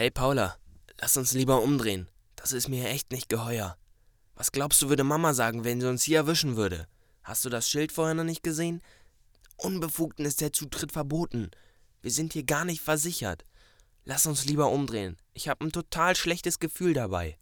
Hey Paula, lass uns lieber umdrehen. Das ist mir echt nicht geheuer. Was glaubst du, würde Mama sagen, wenn sie uns hier erwischen würde? Hast du das Schild vorher noch nicht gesehen? Unbefugten ist der Zutritt verboten. Wir sind hier gar nicht versichert. Lass uns lieber umdrehen. Ich habe ein total schlechtes Gefühl dabei.